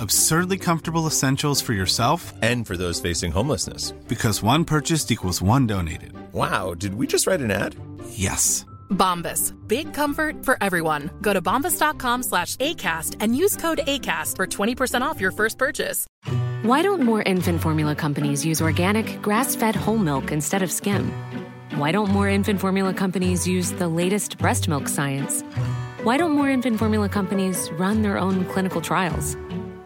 Absurdly comfortable essentials for yourself And for those facing homelessness. because one purchased equals one donated. Wow, did we just write an ad? Yes. Bombas. Big comfort for everyone. Go to bombas.com slash ACAST and use code ACAST for 20% off your first purchase. Why don't more infant formula companies use organic, grass fed whole milk instead of skim? Why don't more infant formula companies use the latest breast milk science? Why don't more infant formula companies run their own clinical trials?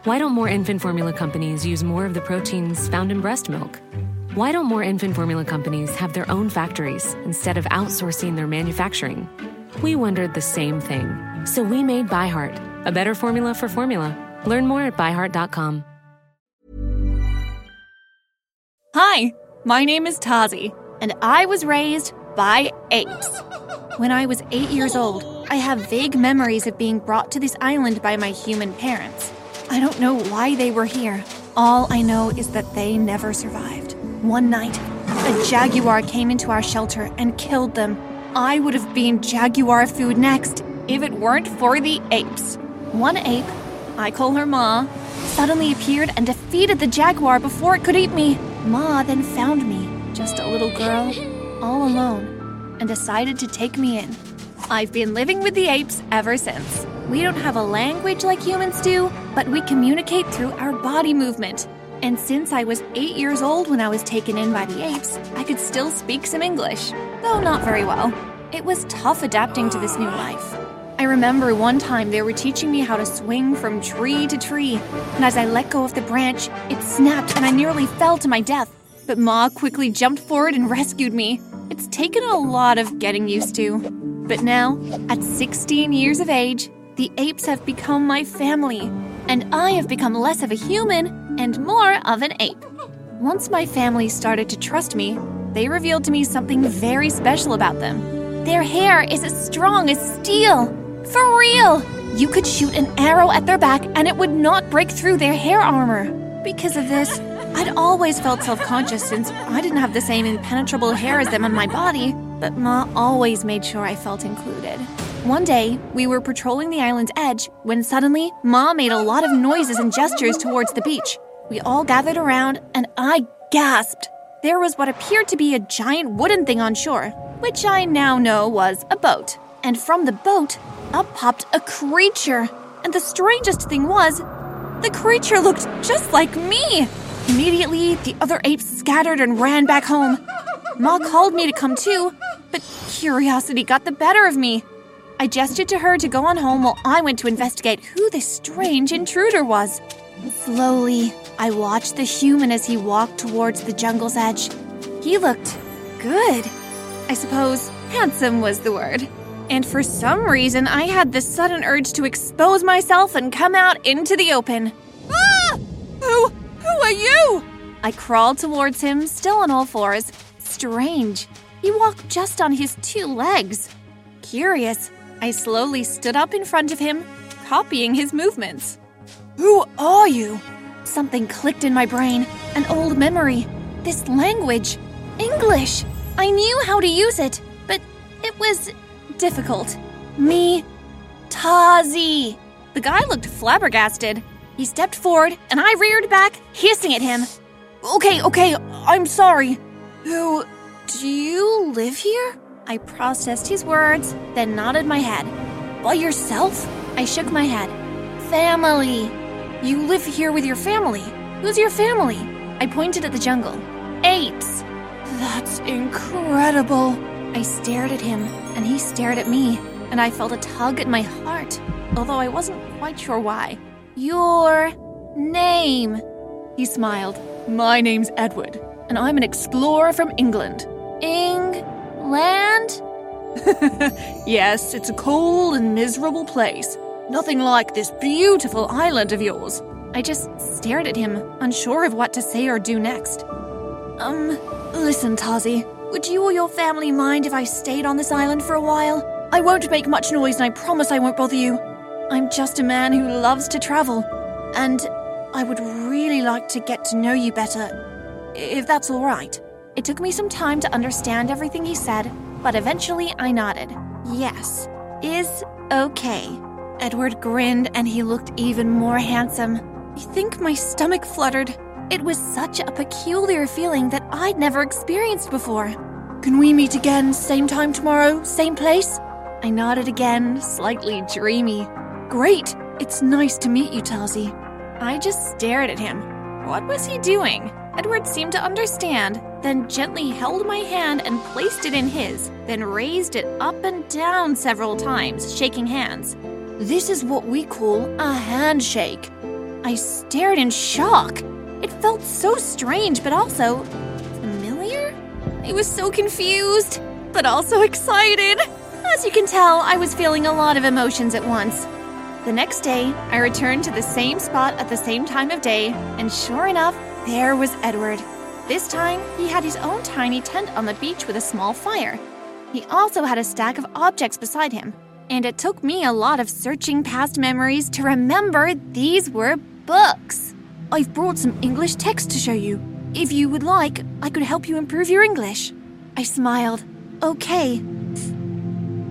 Why don't more infant formula companies use more of the proteins found in breast milk? Why don't more infant formula companies have their own factories instead of outsourcing their manufacturing? We wondered the same thing. So we made ByHeart, a better formula for formula. Learn more at byheart.com. Hi, my name is Tazi, and I was raised by apes. When I was eight years old, I have vague memories of being brought to this island by my human parents. I don't know why they were here. All I know is that they never survived. One night, a jaguar came into our shelter and killed them. I would have been jaguar food next if it weren't for the apes. One ape, I call her Ma, suddenly appeared and defeated the jaguar before it could eat me. Ma then found me, just a little girl, all alone, and decided to take me in. I've been living with the apes ever since. We don't have a language like humans do, but we communicate through our body movement. And since I was eight years old when I was taken in by the apes, I could still speak some English, though not very well. It was tough adapting to this new life. I remember one time they were teaching me how to swing from tree to tree, and as I let go of the branch, it snapped and I nearly fell to my death. But Ma quickly jumped forward and rescued me. It's taken a lot of getting used to. But now, at 16 years of age, the apes have become my family, and I have become less of a human and more of an ape. Once my family started to trust me, they revealed to me something very special about them. Their hair is as strong as steel. For real! You could shoot an arrow at their back and it would not break through their hair armor. Because of this, I'd always felt self conscious since I didn't have the same impenetrable hair as them on my body, but Ma always made sure I felt included. One day, we were patrolling the island's edge when suddenly Ma made a lot of noises and gestures towards the beach. We all gathered around and I gasped. There was what appeared to be a giant wooden thing on shore, which I now know was a boat. And from the boat, up popped a creature. And the strangest thing was, the creature looked just like me. Immediately, the other apes scattered and ran back home. Ma called me to come too, but curiosity got the better of me. I gestured to her to go on home while I went to investigate who this strange intruder was. Slowly, I watched the human as he walked towards the jungle's edge. He looked good. I suppose handsome was the word. And for some reason, I had this sudden urge to expose myself and come out into the open. Ah! Who? Who are you? I crawled towards him, still on all fours. Strange. He walked just on his two legs. Curious, I slowly stood up in front of him, copying his movements. Who are you? Something clicked in my brain. An old memory. This language. English. I knew how to use it, but it was difficult. Me. Tazi. The guy looked flabbergasted. He stepped forward, and I reared back, hissing at him. Okay, okay, I'm sorry. Who. Do you live here? I processed his words, then nodded my head. By yourself? I shook my head. Family. You live here with your family. Who's your family? I pointed at the jungle. Apes. That's incredible. I stared at him, and he stared at me, and I felt a tug at my heart, although I wasn't quite sure why. Your name, he smiled. My name's Edward, and I'm an explorer from England. England? yes, it's a cold and miserable place. Nothing like this beautiful island of yours. I just stared at him, unsure of what to say or do next. Um, listen, Tazi, would you or your family mind if I stayed on this island for a while? I won't make much noise and I promise I won't bother you. I'm just a man who loves to travel, and I would really like to get to know you better, if that's all right. It took me some time to understand everything he said, but eventually I nodded. Yes, is okay. Edward grinned and he looked even more handsome. I think my stomach fluttered. It was such a peculiar feeling that I'd never experienced before. Can we meet again, same time tomorrow, same place? I nodded again, slightly dreamy. Great! It's nice to meet you, Tazi. I just stared at him. What was he doing? Edward seemed to understand, then gently held my hand and placed it in his, then raised it up and down several times, shaking hands. This is what we call a handshake. I stared in shock. It felt so strange, but also familiar? I was so confused, but also excited. As you can tell, I was feeling a lot of emotions at once. The next day, I returned to the same spot at the same time of day, and sure enough, there was Edward. This time, he had his own tiny tent on the beach with a small fire. He also had a stack of objects beside him, and it took me a lot of searching past memories to remember these were books. I've brought some English text to show you. If you would like, I could help you improve your English. I smiled. Okay.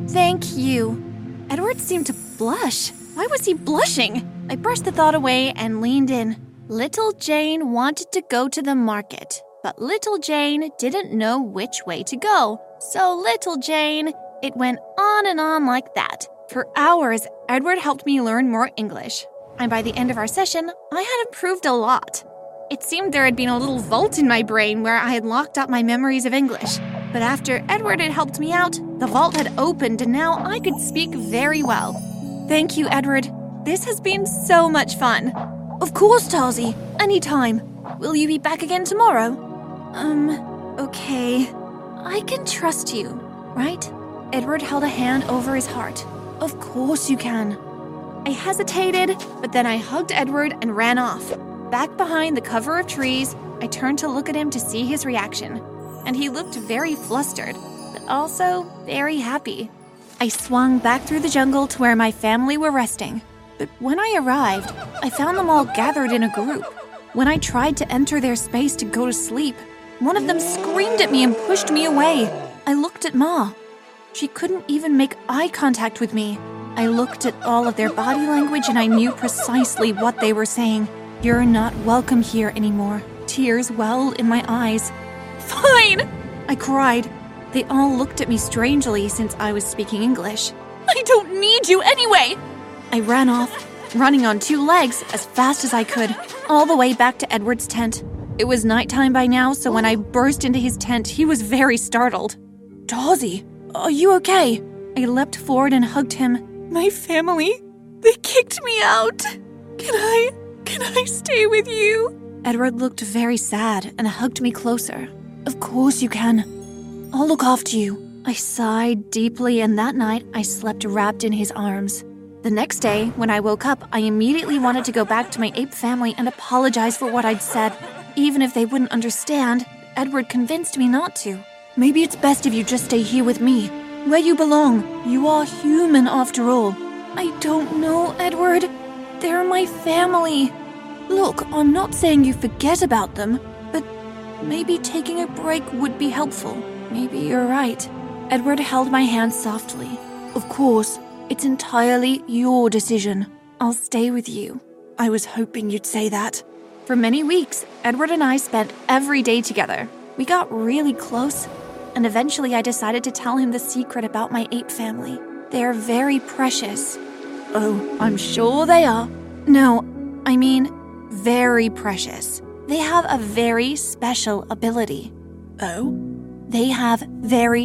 Thank you. Edward seemed to blush. Why was he blushing? I brushed the thought away and leaned in. Little Jane wanted to go to the market, but Little Jane didn't know which way to go. So, Little Jane, it went on and on like that. For hours, Edward helped me learn more English. And by the end of our session, I had improved a lot. It seemed there had been a little vault in my brain where I had locked up my memories of English. But after Edward had helped me out, the vault had opened and now I could speak very well. Thank you, Edward. This has been so much fun. Of course, Tazi. Anytime. Will you be back again tomorrow? Um, okay. I can trust you, right? Edward held a hand over his heart. Of course you can. I hesitated, but then I hugged Edward and ran off. Back behind the cover of trees, I turned to look at him to see his reaction and he looked very flustered, but also very happy. I swung back through the jungle to where my family were resting, but when I arrived, I found them all gathered in a group. When I tried to enter their space to go to sleep, one of them screamed at me and pushed me away. I looked at Ma. She couldn't even make eye contact with me. I looked at all of their body language and I knew precisely what they were saying. You're not welcome here anymore. Tears welled in my eyes. Fine! I cried. They all looked at me strangely since I was speaking English. I don't need you anyway! I ran off, running on two legs as fast as I could, all the way back to Edward's tent. It was nighttime by now, so when I burst into his tent, he was very startled. Tazi, are you okay? I leapt forward and hugged him. My family, they kicked me out. Can I, can I stay with you? Edward looked very sad and hugged me closer. Of course you can. I'll look after you. I sighed deeply, and that night I slept wrapped in his arms. The next day, when I woke up, I immediately wanted to go back to my ape family and apologize for what I'd said. Even if they wouldn't understand, Edward convinced me not to. Maybe it's best if you just stay here with me, where you belong. You are human after all. I don't know, Edward. They're my family. Look, I'm not saying you forget about them, but Maybe taking a break would be helpful. Maybe you're right. Edward held my hand softly. Of course, it's entirely your decision. I'll stay with you. I was hoping you'd say that. For many weeks, Edward and I spent every day together. We got really close, and eventually I decided to tell him the secret about my ape family. They're very precious. Oh, I'm sure they are. No, I mean, very precious. They have a very special ability. Oh? They have very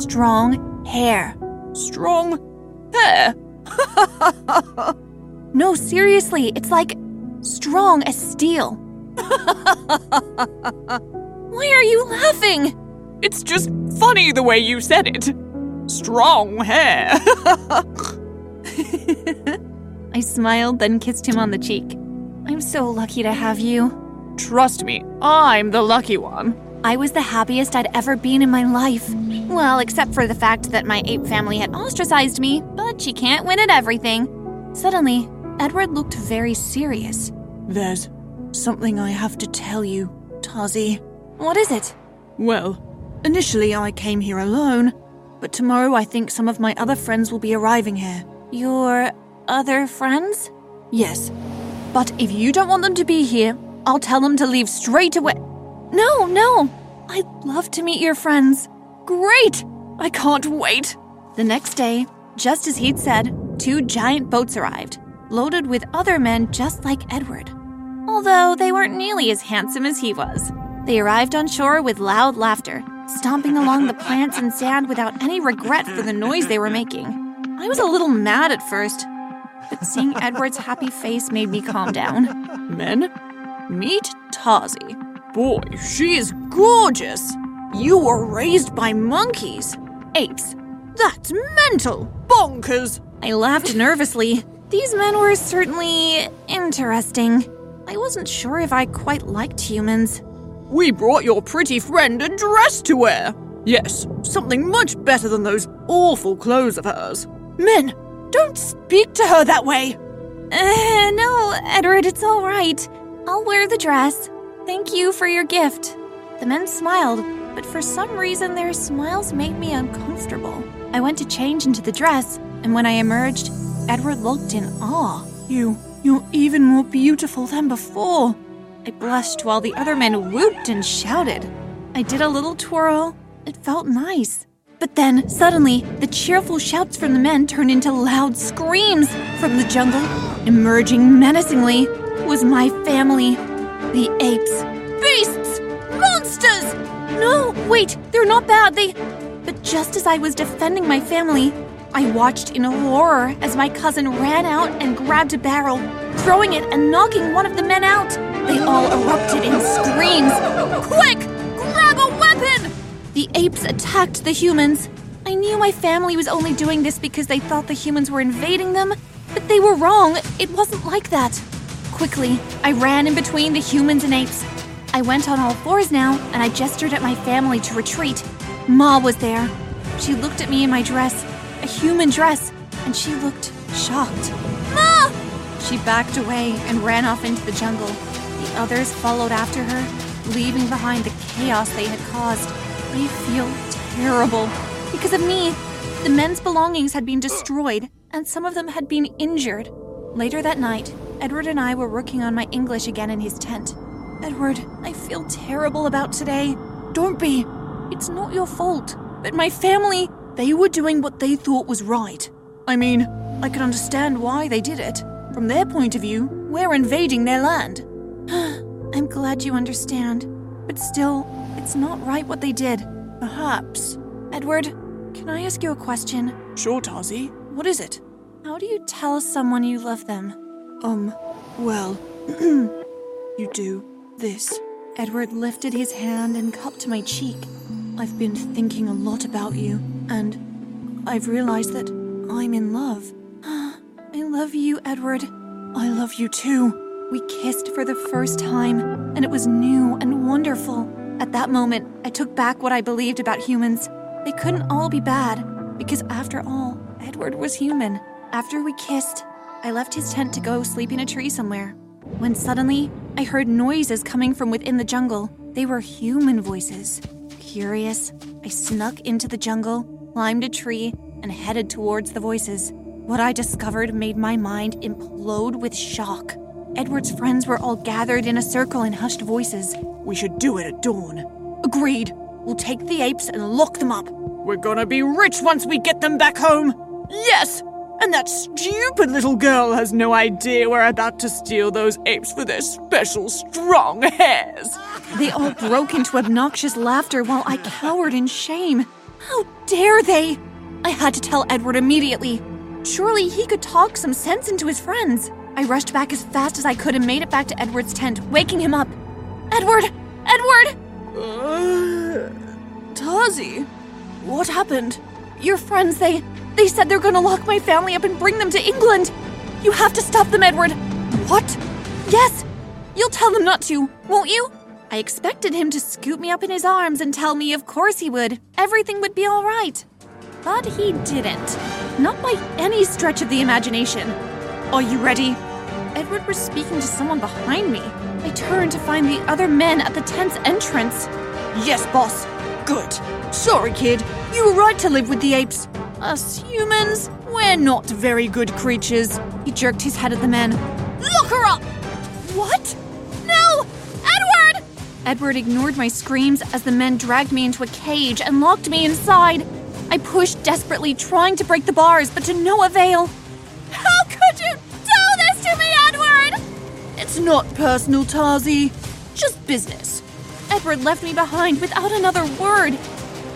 Strong hair. Strong hair. No, seriously, it's like strong as steel. Why are you laughing? It's just funny the way you said it. Strong hair. I smiled, then kissed him on the cheek. I'm so lucky to have you. Trust me, I'm the lucky one. I was the happiest I'd ever been in my life. Well, except for the fact that my ape family had ostracized me, but she can't win at everything. Suddenly, Edward looked very serious. There's something I have to tell you, Tazi. What is it? Well, initially I came here alone, but tomorrow I think some of my other friends will be arriving here. Your other friends? Yes. But if you don't want them to be here, I'll tell them to leave straight away. No, no. I'd love to meet your friends. Great! I can't wait. The next day, just as he'd said, two giant boats arrived, loaded with other men just like Edward. Although they weren't nearly as handsome as he was. They arrived on shore with loud laughter, stomping along the plants and sand without any regret for the noise they were making. I was a little mad at first, but seeing Edward's happy face made me calm down. Men, meet Tazi. Boy, she is gorgeous. You were raised by monkeys. Apes. That's mental. Bonkers. I laughed nervously. These men were certainly interesting. I wasn't sure if I quite liked humans. We brought your pretty friend a dress to wear. Yes, something much better than those awful clothes of hers. Men, don't speak to her that way. Uh, no, Edward, it's all right. I'll wear the dress. Thank you for your gift. The men smiled, but for some reason their smiles made me uncomfortable. I went to change into the dress, and when I emerged, Edward looked in awe. You, you're even more beautiful than before. I blushed while the other men whooped and shouted. I did a little twirl. It felt nice. But then, suddenly, the cheerful shouts from the men turned into loud screams from the jungle. Emerging menacingly was my family the apes. Beasts! Monsters! No, wait, they're not bad. They. But just as I was defending my family, I watched in horror as my cousin ran out and grabbed a barrel, throwing it and knocking one of the men out. They all erupted in screams. Quick! Grab a weapon! The apes attacked the humans. I knew my family was only doing this because they thought the humans were invading them, but they were wrong. It wasn't like that. Quickly, I ran in between the humans and apes. I went on all fours now, and I gestured at my family to retreat. Ma was there. She looked at me in my dress, a human dress, and she looked shocked. Ma! She backed away and ran off into the jungle. The others followed after her, leaving behind the chaos they had caused. I feel terrible. Because of me, the men's belongings had been destroyed, and some of them had been injured. Later that night, Edward and I were working on my English again in his tent. Edward, I feel terrible about today. Don't be. It's not your fault. But my family, they were doing what they thought was right. I mean, I can understand why they did it. From their point of view, we're invading their land. I'm glad you understand. But still, it's not right what they did. Perhaps. Edward, can I ask you a question? Sure, Tazi. What is it? How do you tell someone you love them? Um, well, you do this. Edward lifted his hand and cupped my cheek. I've been thinking a lot about you, and I've realized that I'm in love. I love you, Edward. I love you too. We kissed for the first time, and it was new and wonderful. At that moment, I took back what I believed about humans. They couldn't all be bad, because after all, Edward was human. After we kissed, I left his tent to go sleep in a tree somewhere. When suddenly, I heard noises coming from within the jungle. They were human voices. Curious, I snuck into the jungle, climbed a tree, and headed towards the voices. What I discovered made my mind implode with shock. Edward's friends were all gathered in a circle in hushed voices. We should do it at dawn. Agreed. We'll take the apes and lock them up. We're gonna be rich once we get them back home. Yes! And that stupid little girl has no idea we're about to steal those apes for their special strong hairs. They all broke into obnoxious laughter while I cowered in shame. How dare they! I had to tell Edward immediately. Surely he could talk some sense into his friends. I rushed back as fast as I could and made it back to Edward's tent, waking him up. Edward! Edward! Uh, Tazi, what happened? Your friends, they. They said they're gonna lock my family up and bring them to England. You have to stop them, Edward. What? Yes! You'll tell them not to, won't you? I expected him to scoop me up in his arms and tell me of course he would. Everything would be all right. But he didn't. Not by any stretch of the imagination. Are you ready? Edward was speaking to someone behind me. I turned to find the other men at the tent's entrance. Yes, boss. Good. Sorry, kid. You were right to live with the apes. Us humans, we're not very good creatures. He jerked his head at the men. Lock her up! What? No! Edward! Edward ignored my screams as the men dragged me into a cage and locked me inside. I pushed desperately, trying to break the bars, but to no avail. How could you do this to me, Edward? It's not personal, Tazi. Just business. Edward left me behind without another word.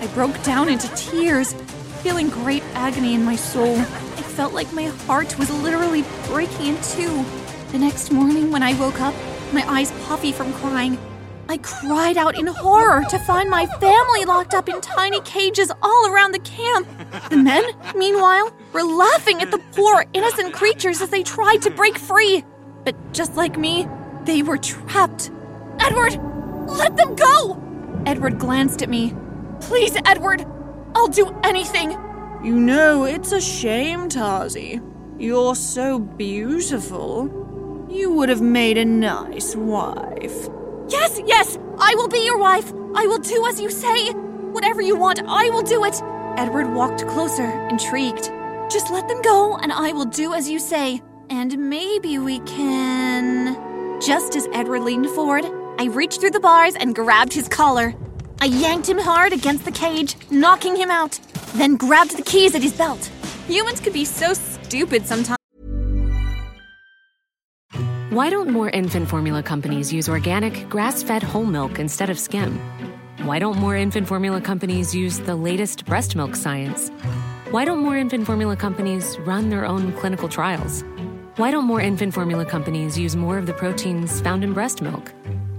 I broke down into tears, feeling great agony in my soul. I felt like my heart was literally breaking in two. The next morning, when I woke up, my eyes puffy from crying, I cried out in horror to find my family locked up in tiny cages all around the camp. The men, meanwhile, were laughing at the poor, innocent creatures as they tried to break free. But just like me, they were trapped. Edward, let them go! Edward glanced at me. Please, Edward, I'll do anything. You know, it's a shame, Tazi. You're so beautiful. You would have made a nice wife. Yes, yes, I will be your wife. I will do as you say. Whatever you want, I will do it. Edward walked closer, intrigued. Just let them go, and I will do as you say. And maybe we can. Just as Edward leaned forward, I reached through the bars and grabbed his collar. I yanked him hard against the cage, knocking him out, then grabbed the keys at his belt. Humans could be so stupid sometimes. Why don't more infant formula companies use organic, grass fed whole milk instead of skim? Why don't more infant formula companies use the latest breast milk science? Why don't more infant formula companies run their own clinical trials? Why don't more infant formula companies use more of the proteins found in breast milk?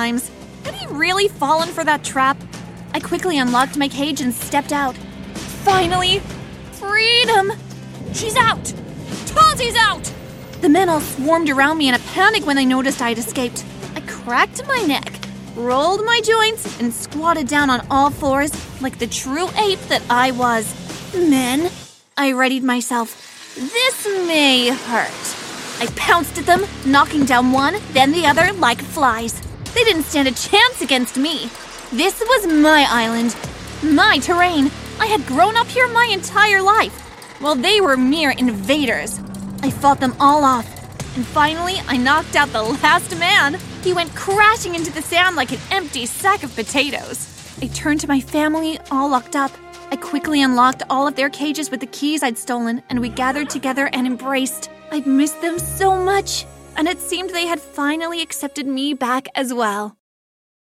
Times. Had he really fallen for that trap? I quickly unlocked my cage and stepped out. Finally! Freedom! She's out! Tazi's out! The men all swarmed around me in a panic when they noticed I had escaped. I cracked my neck, rolled my joints, and squatted down on all fours like the true ape that I was. Men, I readied myself. This may hurt. I pounced at them, knocking down one, then the other like flies. They didn't stand a chance against me. This was my island. my terrain. I had grown up here my entire life, while they were mere invaders. I fought them all off, and finally I knocked out the last man. He went crashing into the sand like an empty sack of potatoes. I turned to my family, all locked up. I quickly unlocked all of their cages with the keys I'd stolen, and we gathered together and embraced. I'd missed them so much, and it seemed they had finally accepted me back as well.